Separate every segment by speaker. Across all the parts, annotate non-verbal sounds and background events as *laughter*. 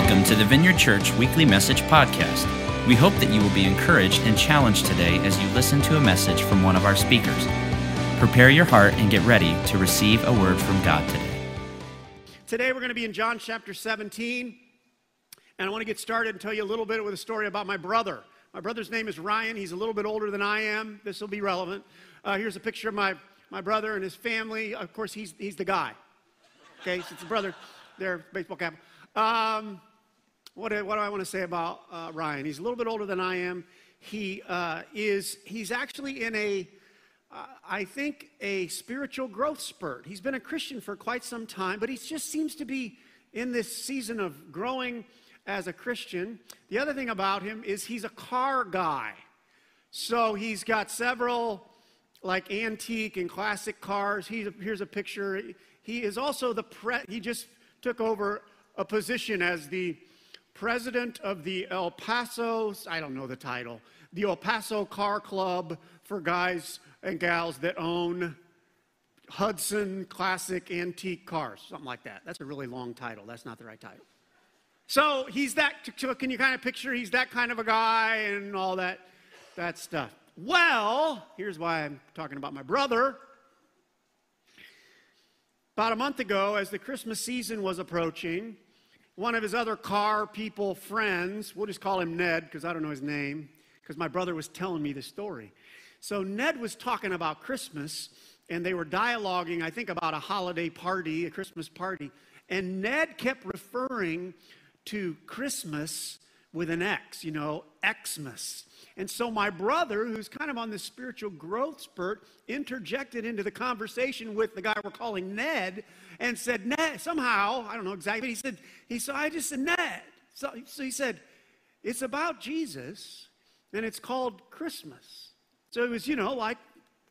Speaker 1: Welcome to the Vineyard Church Weekly Message Podcast. We hope that you will be encouraged and challenged today as you listen to a message from one of our speakers. Prepare your heart and get ready to receive a word from God today.
Speaker 2: Today we're going to be in John chapter 17, and I want to get started and tell you a little bit with a story about my brother. My brother's name is Ryan. He's a little bit older than I am. This will be relevant. Uh, here's a picture of my, my brother and his family. Of course, he's, he's the guy. Okay, so it's a brother there, baseball cap. Um, what, what do I want to say about uh, Ryan? He's a little bit older than I am. He uh, is, he's actually in a, uh, I think, a spiritual growth spurt. He's been a Christian for quite some time, but he just seems to be in this season of growing as a Christian. The other thing about him is he's a car guy. So he's got several like antique and classic cars. He's a, here's a picture. He is also the pre, he just took over a position as the president of the El Paso, I don't know the title, the El Paso Car Club for guys and gals that own Hudson classic antique cars, something like that. That's a really long title. That's not the right title. So he's that, can you kind of picture he's that kind of a guy and all that, that stuff. Well, here's why I'm talking about my brother. About a month ago, as the Christmas season was approaching, one of his other car people friends, we'll just call him Ned because I don't know his name, because my brother was telling me the story. So Ned was talking about Christmas, and they were dialoguing, I think, about a holiday party, a Christmas party. And Ned kept referring to Christmas with an X, you know, Xmas. And so my brother, who's kind of on this spiritual growth spurt, interjected into the conversation with the guy we're calling Ned and said, Ned, somehow, I don't know exactly, but he said, he said, I just said, Ned. So, so he said, it's about Jesus and it's called Christmas. So it was, you know, like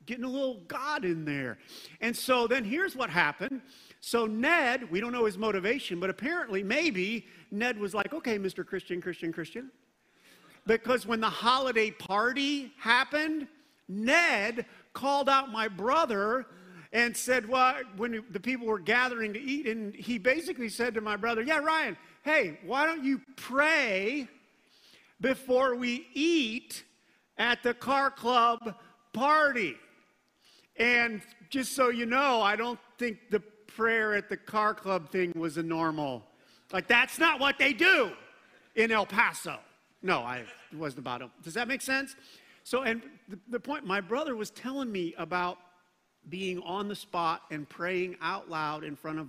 Speaker 2: getting a little God in there. And so then here's what happened. So Ned, we don't know his motivation, but apparently maybe Ned was like, okay, Mr. Christian, Christian, Christian. Because when the holiday party happened, Ned called out my brother and said, Well, when the people were gathering to eat, and he basically said to my brother, Yeah, Ryan, hey, why don't you pray before we eat at the car club party? And just so you know, I don't think the prayer at the car club thing was a normal, like, that's not what they do in El Paso. No, I, wasn't about it. Does that make sense? So, and the, the point, my brother was telling me about being on the spot and praying out loud in front of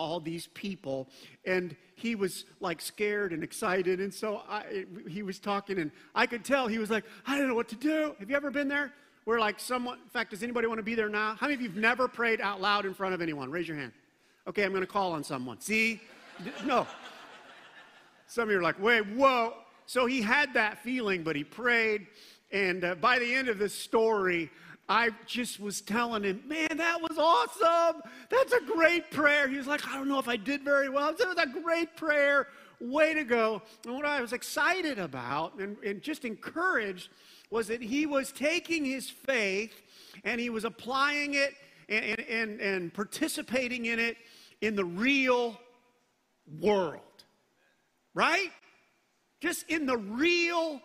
Speaker 2: all these people. And he was like scared and excited. And so I, he was talking and i could tell he was like i don't know what to do. Have you ever been there? Where like someone in fact does anybody want to be there now? How many of you've never prayed out loud in front of anyone? Raise your hand. Okay i'm going to call on someone. See? No. Some of you are like wait whoa. So he had that feeling but he prayed. And uh, by the end of this story I just was telling him, man, that was awesome. That's a great prayer. He was like, I don't know if I did very well. It was a great prayer. Way to go. And what I was excited about and, and just encouraged was that he was taking his faith and he was applying it and, and, and participating in it in the real world. Right? Just in the real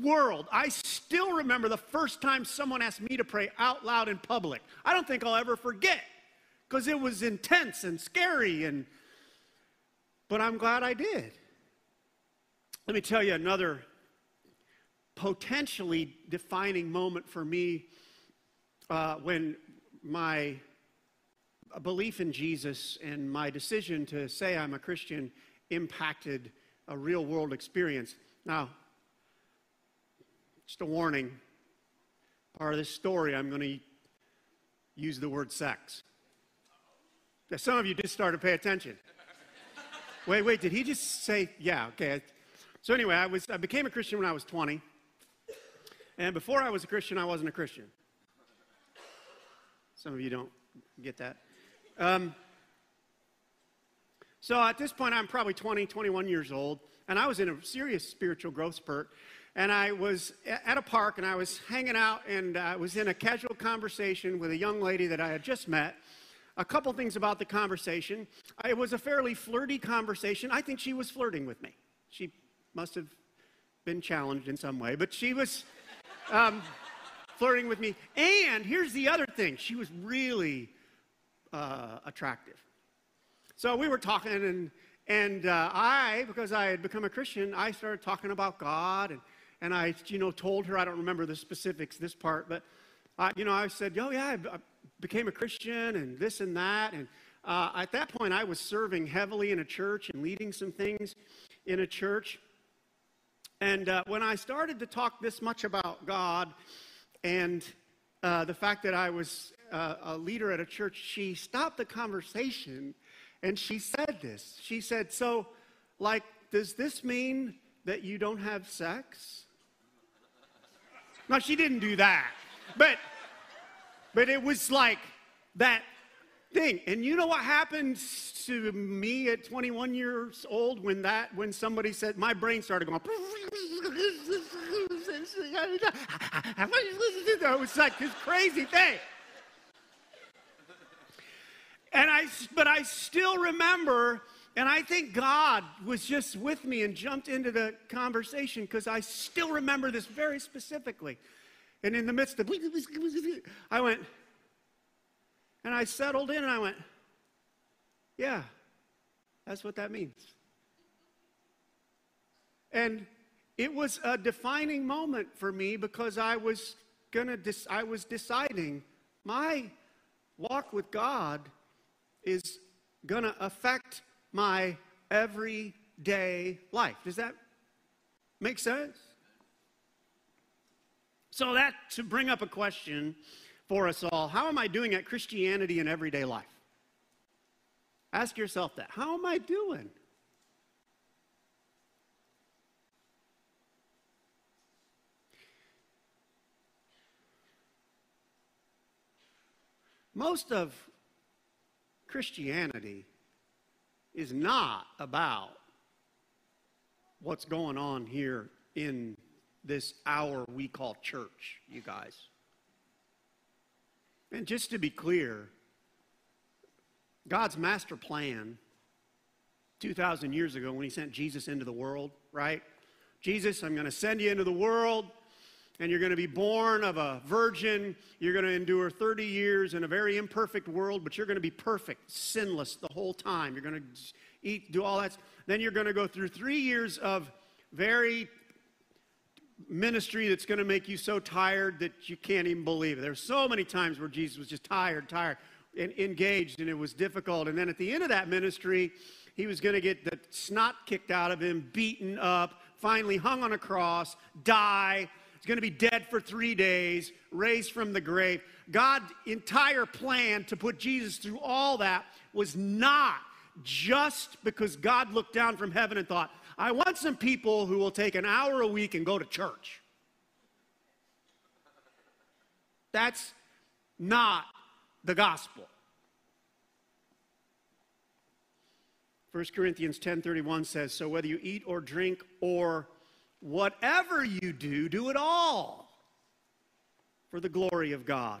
Speaker 2: world, I still remember the first time someone asked me to pray out loud in public. I don't think I'll ever forget because it was intense and scary and but I'm glad I did. Let me tell you another potentially defining moment for me uh, when my belief in Jesus and my decision to say I'm a Christian impacted a real world experience. Now, just a warning. Part of this story, I'm going to use the word sex. Now, some of you just started to pay attention. wait, wait, did he just say, yeah, okay. So anyway, I, was, I became a Christian when I was 20. And before I was a Christian, I wasn't a Christian. Some of you don't get that. Um, so at this point, I'm probably 20, 21 years old, and I was in a serious spiritual growth spurt and I was at a park and I was hanging out and I was in a casual conversation with a young lady that I had just met. a couple things about the conversation. It was a fairly flirty conversation. I think she was flirting with me. She must have been challenged in some way, but she was um, flirting with me. And here's the other thing she was really uh, attractive. So we were talking, and, and uh, I, because I had become a Christian, I started talking about God, and, and I, you know, told her, I don't remember the specifics, this part, but, I, you know, I said, oh, yeah, I, became a Christian, and this and that, and uh, at that point, I was serving heavily in a church and leading some things in a church. And uh, when I started to talk this much about God and uh, the fact that I was uh, a leader at a church, she stopped the conversation and she said this. She said, So, like, does this mean that you don't have sex? No, she didn't do that. But, but it was like that thing. And you know what happened to me at 21 years old when that when somebody said my brain started going it was like this crazy thing. And I but I still remember and I think God was just with me and jumped into the conversation because I still remember this very specifically. And in the midst of I went and I settled in and I went, yeah, that's what that means. And it was a defining moment for me because I was gonna dis- I was deciding my walk with God is gonna affect my everyday life. Does that make sense? So that to bring up a question for us all how am I doing at Christianity in everyday life? Ask yourself that. How am I doing? Most of Christianity is not about what's going on here in this hour we call church, you guys. And just to be clear, God's master plan 2,000 years ago when he sent Jesus into the world, right? Jesus, I'm going to send you into the world, and you're going to be born of a virgin. You're going to endure 30 years in a very imperfect world, but you're going to be perfect, sinless the whole time. You're going to eat, do all that. Then you're going to go through three years of very ministry that's going to make you so tired that you can't even believe it. There's so many times where Jesus was just tired, tired, and engaged, and it was difficult. And then at the end of that ministry, he was going to get the snot kicked out of him, beaten up, finally hung on a cross, die. He's going to be dead for three days, raised from the grave. God's entire plan to put Jesus through all that was not just because God looked down from heaven and thought, I want some people who will take an hour a week and go to church. That's not the gospel. 1 Corinthians 10:31 says, "So whether you eat or drink or whatever you do, do it all for the glory of God."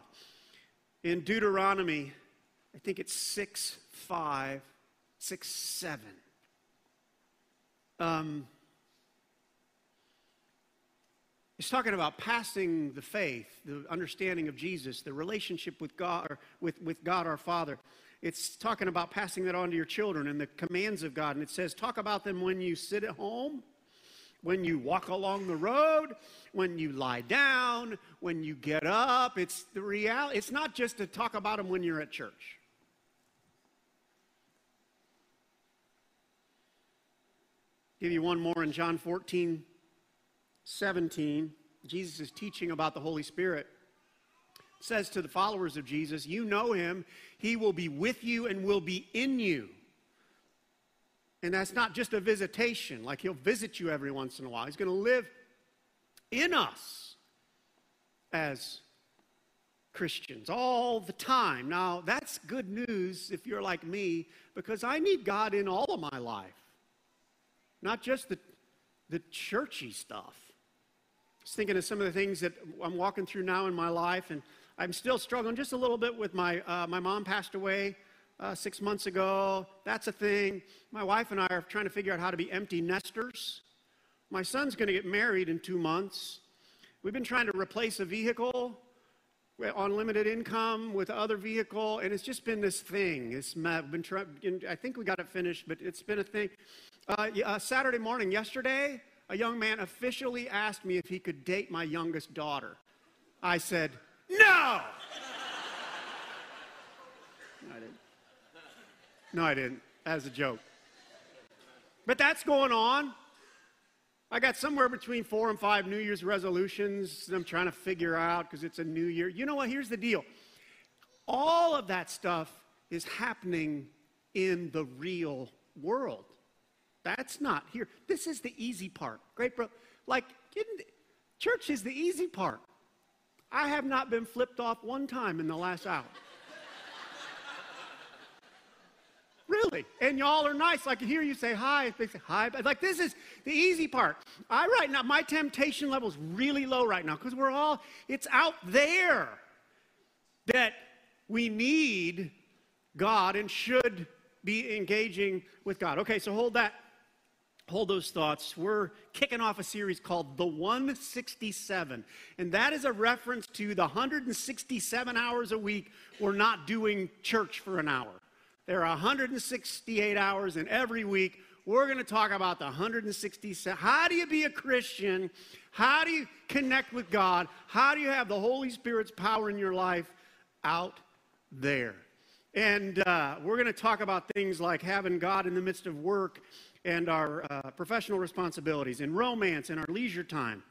Speaker 2: In Deuteronomy, I think it's 6 5, 6 7 um, talking about passing the faith, the understanding of Jesus, the relationship with God, or with, with God our Father. It's talking about passing that on to your children and the commands of God. And it says, talk about them when you sit at home, when you walk along the road, when you lie down, when you get up. It's the reality. It's not just to talk about them when you're at church. Give you one more in John 14, 17. Jesus is teaching about the Holy Spirit. It says to the followers of Jesus, You know him, he will be with you and will be in you. And that's not just a visitation, like he'll visit you every once in a while. He's going to live in us as Christians all the time. Now, that's good news if you're like me, because I need God in all of my life not just the, the churchy stuff. I was thinking of some of the things that I'm walking through now in my life, and I'm still struggling just a little bit with my, uh, my mom passed away uh, six months ago. That's a thing. My wife and I are trying to figure out how to be empty nesters. My son's going to get married in two months. We've been trying to replace a vehicle on limited income with other vehicle, and it's just been this thing. It's been try, I think we got it finished, but it's been a thing. Uh, uh, Saturday morning, yesterday, a young man officially asked me if he could date my youngest daughter. I said, no! no, I didn't. No, I didn't. As a joke. But that's going on. I got somewhere between four and five New Year's resolutions that I'm trying to figure out because it's a new year. You know what? Here's the deal all of that stuff is happening in the real world. That's not here. This is the easy part. Grape Road. Like, church is the easy part. I have not been flipped off one time in the last hour. Really. And y'all are nice. I can hear you say hi. They say hi. But like this is the easy part. I right now, my temptation level is really low right now because we're all, it's out there that we need God and should be engaging with God. Okay, so hold that. Hold those thoughts. We're kicking off a series called The 167. And that is a reference to the 167 hours a week we're not doing church for an hour. There are 168 hours in every week. We're going to talk about the 167. How do you be a Christian? How do you connect with God? How do you have the Holy Spirit's power in your life out there? And uh, we're going to talk about things like having God in the midst of work and our uh, professional responsibilities, and romance, and our leisure time.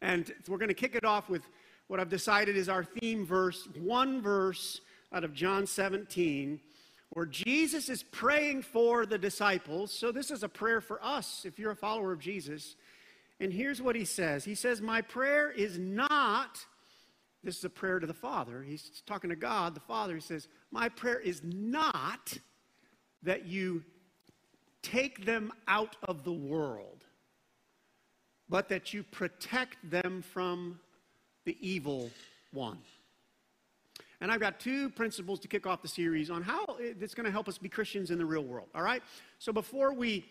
Speaker 2: And we're going to kick it off with what I've decided is our theme verse, one verse out of John 17 where Jesus is praying for the disciples. So, this is a prayer for us if you're a follower of Jesus. And here's what he says He says, My prayer is not, this is a prayer to the Father. He's talking to God, the Father. He says, My prayer is not that you take them out of the world, but that you protect them from the evil one. And I've got two principles to kick off the series on how it's going to help us be Christians in the real world. All right? So before we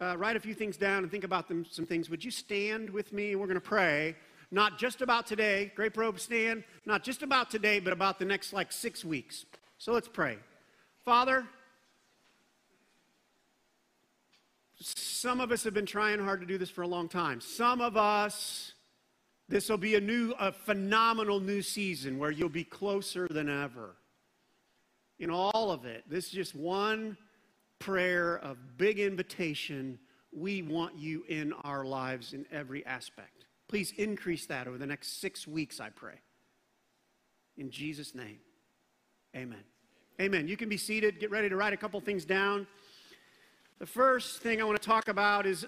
Speaker 2: uh, write a few things down and think about them, some things, would you stand with me? We're going to pray, not just about today, Grape Road stand, not just about today, but about the next like six weeks. So let's pray. Father, some of us have been trying hard to do this for a long time. Some of us this will be a new, a phenomenal new season where you'll be closer than ever. In all of it, this is just one prayer of big invitation. We want you in our lives in every aspect. Please increase that over the next six weeks, I pray. In Jesus' name, amen. Amen. You can be seated. Get ready to write a couple things down. The first thing I want to talk about is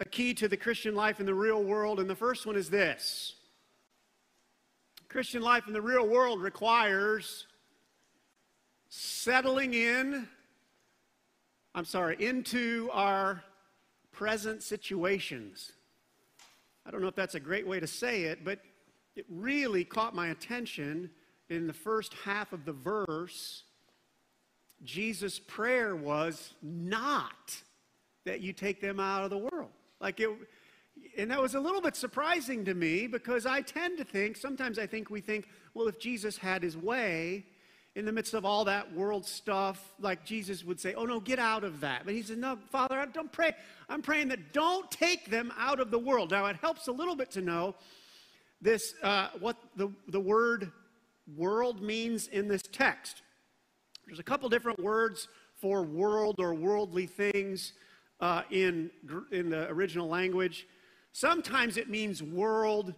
Speaker 2: a key to the Christian life in the real world, and the first one is this Christian life in the real world requires settling in, I'm sorry, into our present situations. I don't know if that's a great way to say it, but it really caught my attention in the first half of the verse. Jesus' prayer was not that you take them out of the world. Like it, and that was a little bit surprising to me because I tend to think, sometimes I think we think, well, if Jesus had his way in the midst of all that world stuff, like Jesus would say, oh no, get out of that. But he said, no, Father, I don't pray. I'm praying that don't take them out of the world. Now, it helps a little bit to know this, uh, what the, the word world means in this text. There's a couple different words for world or worldly things uh, in, in the original language. Sometimes it means world,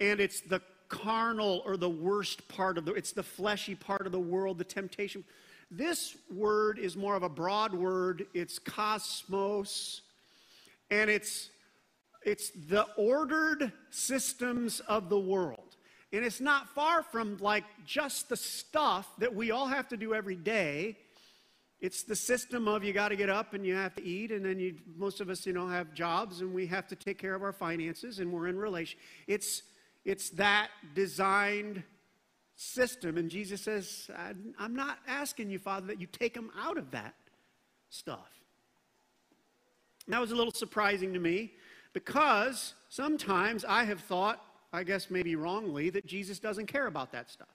Speaker 2: and it's the carnal or the worst part of the, it's the fleshy part of the world, the temptation. This word is more of a broad word. It's cosmos, and it's, it's the ordered systems of the world. And it's not far from like just the stuff that we all have to do every day it's the system of you got to get up and you have to eat, and then you, most of us, you know, have jobs and we have to take care of our finances and we're in relation. It's, it's that designed system. And Jesus says, I'm not asking you, Father, that you take them out of that stuff. That was a little surprising to me because sometimes I have thought, I guess maybe wrongly, that Jesus doesn't care about that stuff.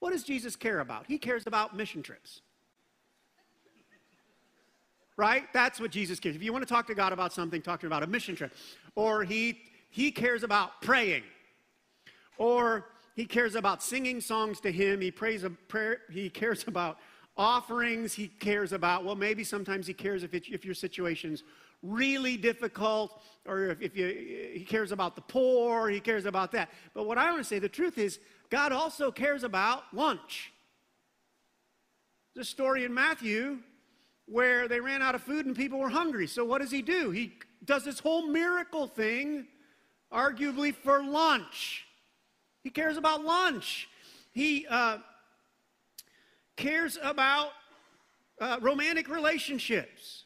Speaker 2: What does Jesus care about? He cares about mission trips. Right? That's what Jesus cares. If you want to talk to God about something, talk to him about a mission trip. Or he he cares about praying. Or he cares about singing songs to him. He prays a prayer. He cares *laughs* about offerings. He cares about, well, maybe sometimes he cares if, it, if your situation's really difficult or if, if you, he cares about the poor. He cares about that. But what I want to say, the truth is, God also cares about lunch. A story in Matthew where they ran out of food and people were hungry. So what does he do? He does this whole miracle thing, arguably for lunch. He cares about lunch. He uh, cares about uh, romantic relationships.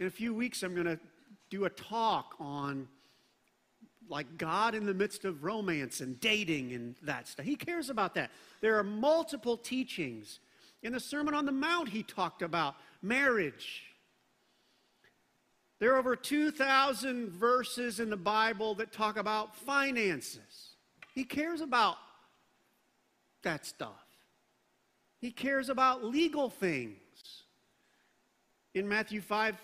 Speaker 2: In a few weeks, I'm going to do a talk on like God in the midst of romance and dating and that stuff. He cares about that. There are multiple teachings. In the Sermon on the Mount, he talked about marriage. There are over 2,000 verses in the Bible that talk about finances. He cares about that stuff. He cares about legal things. In Matthew 5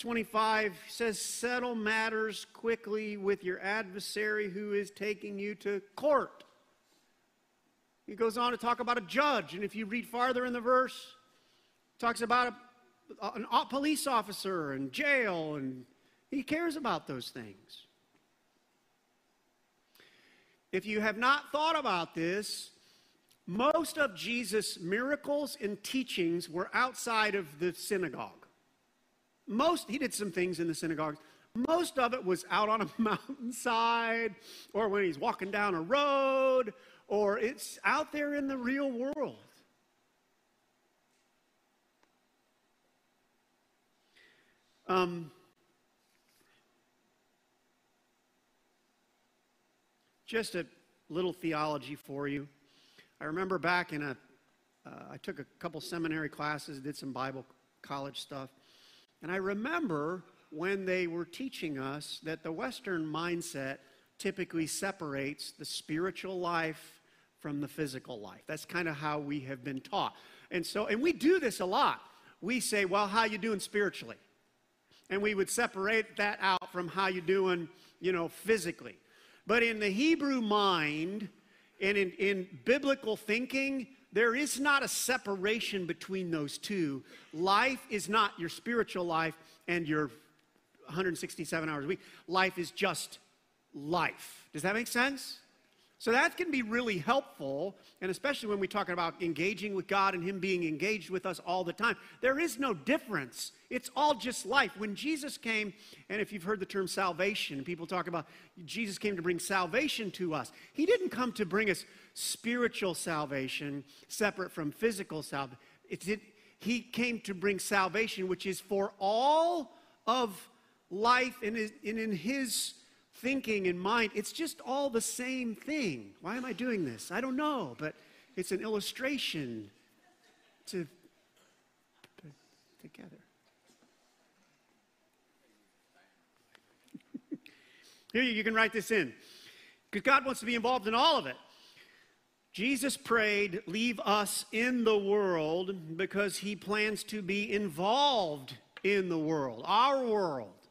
Speaker 2: 25 says, Settle matters quickly with your adversary who is taking you to court. He goes on to talk about a judge, and if you read farther in the verse, talks about a, a police officer and jail, and he cares about those things. If you have not thought about this, most of Jesus' miracles and teachings were outside of the synagogue. Most, he did some things in the synagogues. Most of it was out on a *laughs* mountainside or when he's walking down a road or it's out there in the real world. Um, just a little theology for you. I remember back in a, uh, I took a couple seminary classes, did some Bible college stuff, and I remember when they were teaching us that the Western mindset typically separates the spiritual life from the physical life. That's kind of how we have been taught. And so, and we do this a lot. We say, well, how you doing spiritually? And we would separate that out from how you doing, you know, physically. But in the Hebrew mind and in, in biblical thinking, there is not a separation between those two. Life is not your spiritual life and your 167 hours a week. Life is just life. Does that make sense? So that can be really helpful, and especially when we talk about engaging with God and Him being engaged with us all the time. There is no difference. It's all just life. When Jesus came, and if you've heard the term salvation, people talk about Jesus came to bring salvation to us. He didn't come to bring us spiritual salvation separate from physical salvation. It, he came to bring salvation, which is for all of life and in His thinking and mind, it's just all the same thing. Why am I doing this? I don't know, but it's an illustration to put together. *laughs* Here, you can write this in. Because God wants to be involved in all of it. Jesus prayed, Leave us in the world, because he plans to be involved in the world, our world.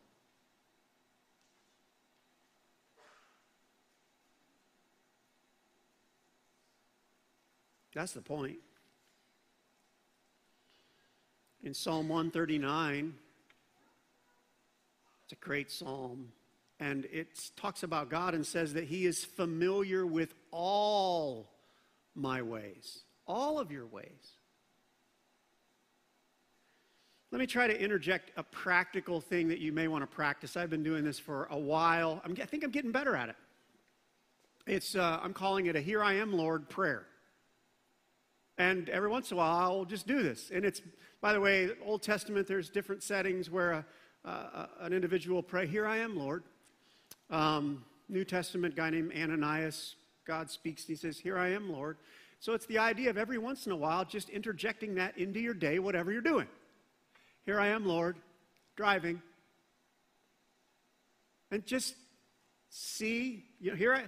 Speaker 2: That's the point. In Psalm 139, it's a great psalm, and it talks about God and says that He is familiar with all my ways, all of your ways. Let me try to interject a practical thing that you may want to practice. I've been doing this for a while. I'm, i think I'm getting better at it. It's, uh, I'm calling it a Here I Am, Lord prayer. And every once in a while, I'll just do this. And it's, by the way, Old Testament, there's different settings where a, uh, an individual pray, Here I am, Lord. Um, New Testament, guy named Ananias God speaks, and He says, Here I am, Lord. So it's the idea of every once in a while just interjecting that into your day, whatever you're doing. Here I am, Lord, driving. And just see, you know, here I,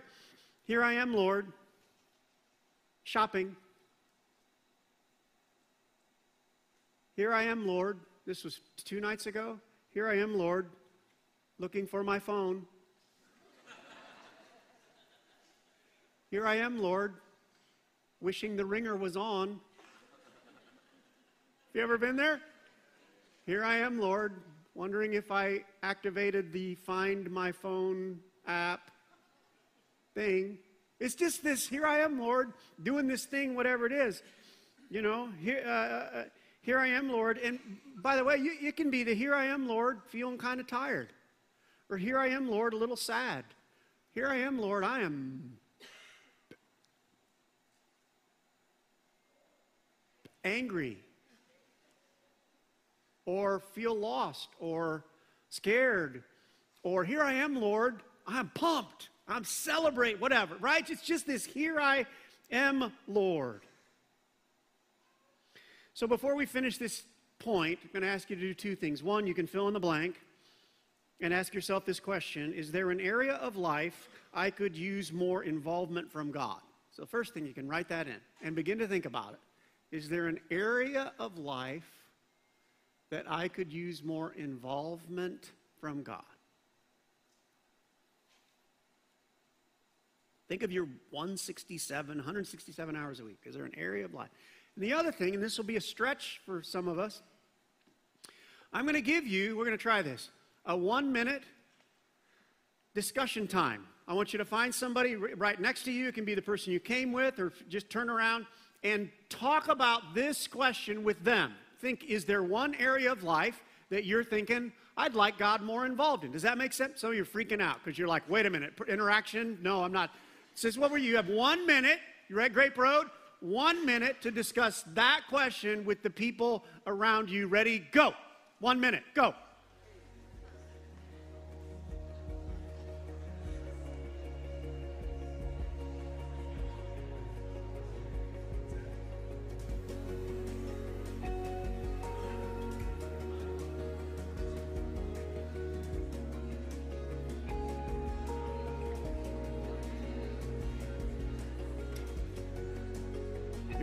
Speaker 2: here I am, Lord, shopping. Here I am, Lord. This was two nights ago. Here I am, Lord, looking for my phone. Here I am, Lord, wishing the ringer was on. Have you ever been there? Here I am, Lord, wondering if I activated the Find My Phone app thing. It's just this here I am, Lord, doing this thing, whatever it is. You know, here, uh, uh, here I am, Lord. And by the way, you, it can be the here I am, Lord, feeling kind of tired. Or here I am, Lord, a little sad. Here I am, Lord, I am angry. Or feel lost or scared. Or here I am, Lord, I'm pumped. I'm celebrate, whatever, right? It's just this here I am, Lord. So before we finish this point, I'm going to ask you to do two things. One, you can fill in the blank and ask yourself this question Is there an area of life I could use more involvement from God? So, first thing, you can write that in and begin to think about it. Is there an area of life that I could use more involvement from God? Think of your 167, 167 hours a week. Is there an area of life? And the other thing, and this will be a stretch for some of us, I'm going to give you, we're going to try this, a one minute discussion time. I want you to find somebody right next to you. It can be the person you came with, or just turn around and talk about this question with them. Think, is there one area of life that you're thinking, I'd like God more involved in? Does that make sense? Some of you are freaking out because you're like, wait a minute, interaction? No, I'm not. Says, what were you? You have one minute. You're at Grape Road. One minute to discuss that question with the people around you. Ready? Go. One minute. Go.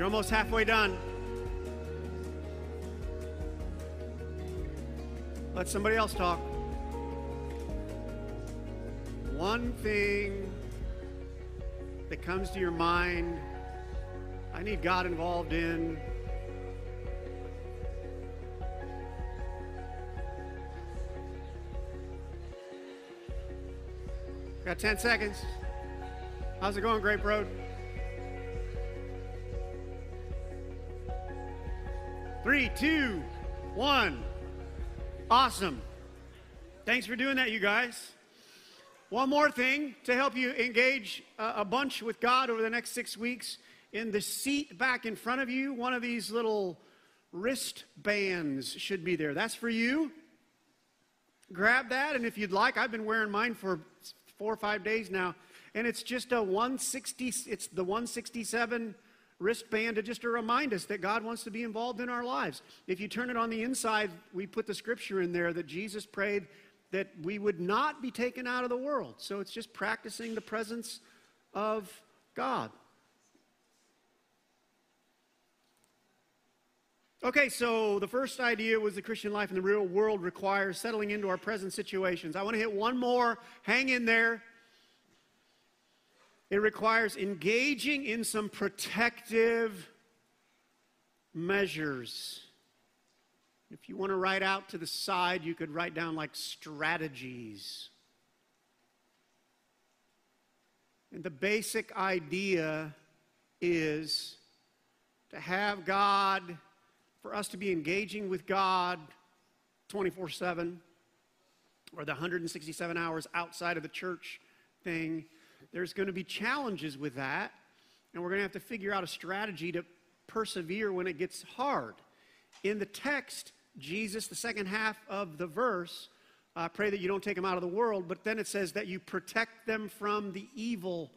Speaker 2: You're almost halfway done. Let somebody else talk. One thing that comes to your mind, I need God involved in. Got 10 seconds. How's it going, Grape Road? Three, two, one. Awesome. Thanks for doing that, you guys. One more thing to help you engage a bunch with God over the next six weeks. In the seat back in front of you, one of these little wristbands should be there. That's for you. Grab that, and if you'd like, I've been wearing mine for four or five days now, and it's just a 160. It's the 167 wristband to just to remind us that God wants to be involved in our lives. If you turn it on the inside, we put the scripture in there that Jesus prayed that we would not be taken out of the world. So it's just practicing the presence of God. Okay, so the first idea was the Christian life in the real world requires settling into our present situations. I want to hit one more. Hang in there. It requires engaging in some protective measures. If you want to write out to the side, you could write down like strategies. And the basic idea is to have God, for us to be engaging with God 24 7, or the 167 hours outside of the church thing there's going to be challenges with that, and we're going to have to figure out a strategy to persevere when it gets hard. In the text, Jesus, the second half of the verse, uh, pray that you don't take them out of the world, but then it says that you protect them from the evil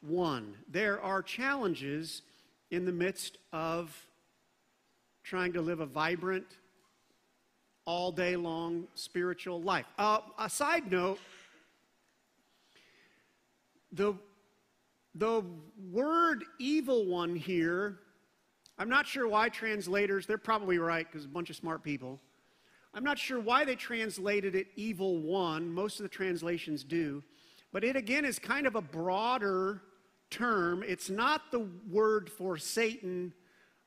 Speaker 2: one. There are challenges in the midst of trying to live a vibrant, all day long spiritual life. Uh, a side note the, the word evil one here, I'm not sure why translators, they're probably right because a bunch of smart people. I'm not sure why they translated it evil one. Most of the translations do. But it again is kind of a broader term. It's not the word for Satan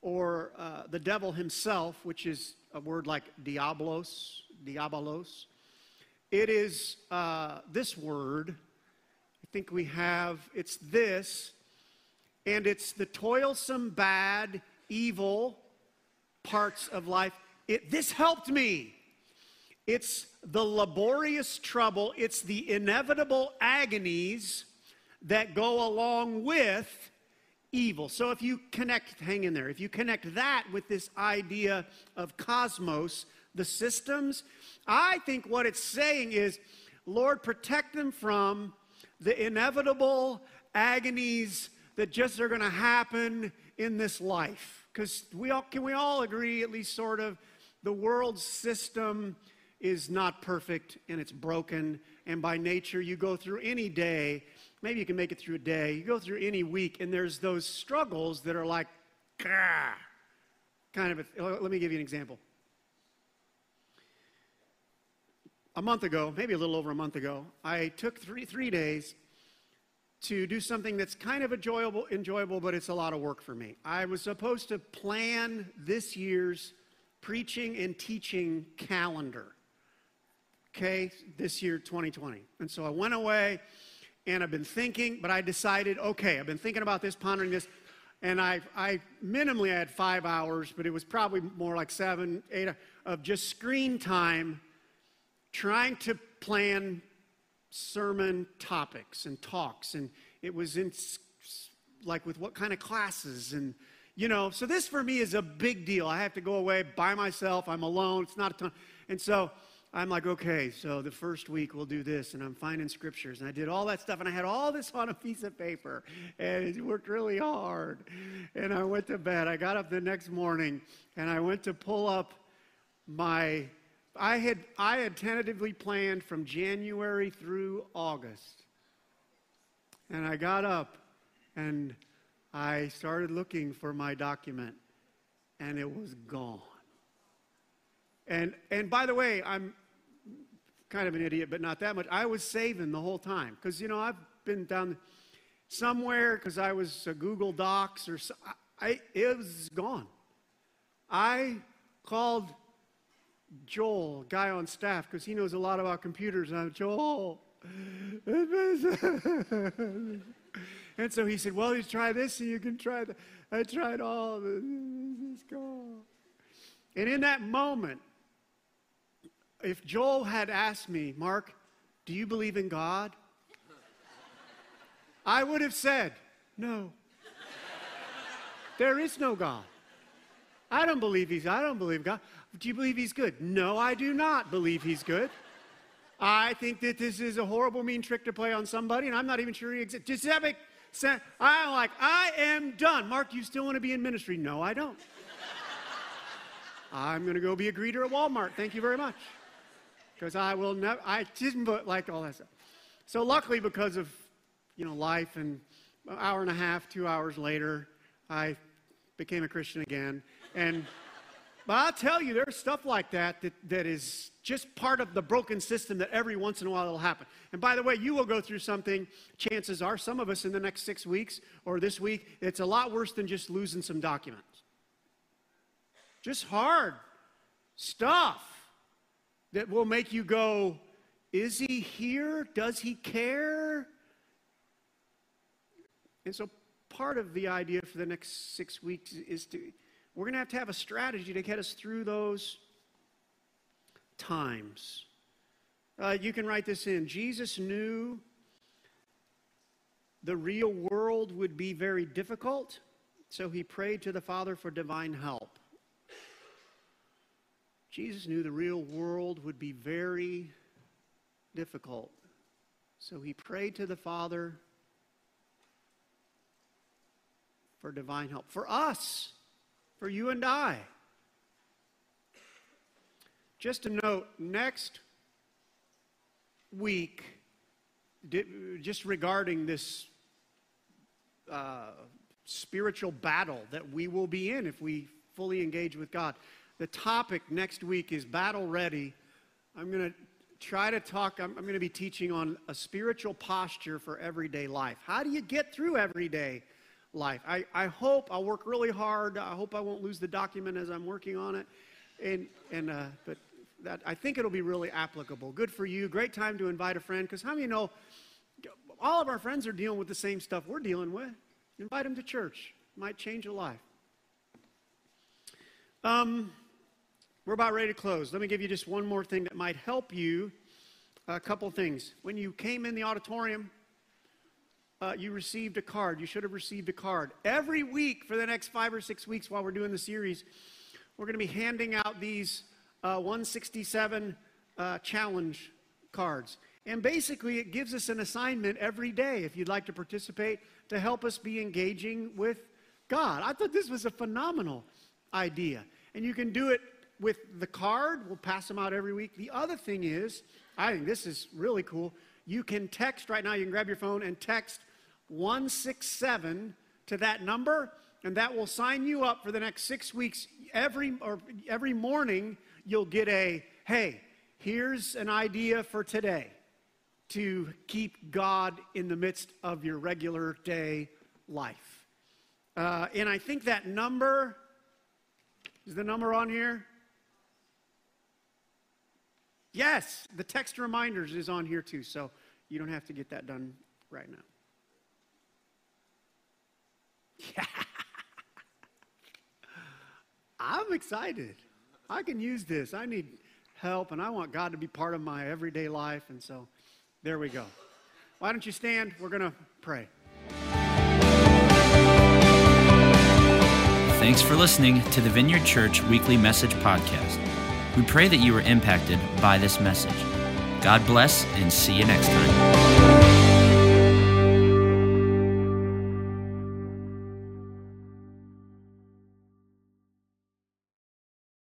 Speaker 2: or uh, the devil himself, which is a word like diablos, diabolos. It is uh, this word. Think we have, it's this, and it's the toilsome, bad, evil parts of life. It, this helped me. It's the laborious trouble, it's the inevitable agonies that go along with evil. So if you connect, hang in there, if you connect that with this idea of cosmos, the systems, I think what it's saying is, Lord, protect them from the inevitable agonies that just are going to happen in this life. Because we all can we all agree, at least sort of, the world system is not perfect and it's broken. And by nature, you go through any day maybe you can make it through a day. You go through any week, and there's those struggles that are like, kind of. A, let me give you an example. A month ago, maybe a little over a month ago, I took three, three days to do something that's kind of enjoyable, enjoyable, but it's a lot of work for me. I was supposed to plan this year's preaching and teaching calendar. Okay, this year, 2020. And so I went away and I've been thinking, but I decided, okay, I've been thinking about this, pondering this, and I, I minimally I had five hours, but it was probably more like seven, eight of just screen time, trying to plan sermon topics and talks, and it was in like with what kind of classes and you know so this for me is a big deal i have to go away by myself i'm alone it's not a ton and so I'm like, okay, so the first week we'll do this, and I'm finding scriptures, and I did all that stuff, and I had all this *laughs* on a piece of paper, and it worked really hard. And I went to bed. I got up the next morning, and I went to pull up my. I had I had tentatively planned from January through August, and I got up, and I started looking for my document, and it was gone. And and by the way, I'm kind of an idiot, but not that much. I was saving the whole time because, you know, I've been down somewhere because I was a Google Docs or I, it was gone. I called Joel, guy on staff, because he knows a lot about computers. And I'm Joel. and so he said, Well, you try this and you can try that. I tried all of it. It's gone. And in that moment, if Joel had asked me, Mark, do you believe in God? I would have said, no. There is no God. I don't believe he's, I don't believe God. Do you believe he's good? No, I do not believe he's good. I think that this is a horrible, mean trick to play on somebody, and I'm not even sure he exists. Does that make sense? I'm like, I am done. Mark, you still want to be in ministry? No, I don't. I'm going to go be a greeter at Walmart. Thank you very much because I will never, I didn't like all that stuff. So luckily, because of, you know, life and an hour and a half, two hours later, I became a Christian again. And, but I'll tell you, there's stuff like that, that that is just part of the broken system that every once in a while it'll happen. And by the way, you will go through something, chances are, some of us in the next six weeks or this week, it's a lot worse than just losing some documents. Just hard stuff that will make you go, Is he here? Does he care? And so, part of the idea for the next six weeks is to, we're going to have to have a strategy to get us through those times. Uh, you can write this in. Jesus knew the real world would be very difficult, so he prayed to the Father for divine help. Jesus knew the real world would be very difficult. So he prayed to the Father for divine help. For us, for you and I. Just a note next week, just regarding this uh, spiritual battle that we will be in if we fully engage with God. The topic next week is battle ready. I'm going to try to talk, I'm, I'm going to be teaching on a spiritual posture for everyday life. How do you get through everyday life? I, I hope I'll work really hard. I hope I won't lose the document as I'm working on it. And, and uh, but that, I think it'll be really applicable. Good for you. Great time to invite a friend because how many know all of our friends are dealing with the same stuff we're dealing with? Invite them to church. Might change a life. Um, we're about ready to close. Let me give you just one more thing that might help you. A couple things. When you came in the auditorium, uh, you received a card. You should have received a card. Every week for the next five or six weeks while we're doing the series, we're going to be handing out these uh, 167 uh, challenge cards. And basically, it gives us an assignment every day if you'd like to participate to help us be engaging with God. I thought this was a phenomenal idea. And you can do it with the card. We'll pass them out every week. The other thing is, I think this is really cool. You can text right now, you can grab your phone and text 167 to that number, and that will sign you up for the next six weeks. Every, or every morning, you'll get a hey, here's an idea for today to keep God in the midst of your regular day life. Uh, and I think that number is the number on here. Yes, the text reminders is on here too, so you don't have to get that done right now. Yeah. *laughs* I'm excited. I can use this. I need help, and I want God to be part of my everyday life, and so there we go. Why don't you stand? We're going to pray.
Speaker 1: Thanks for listening to the Vineyard Church Weekly Message Podcast. We pray that you were impacted by this message. God bless and see you next time.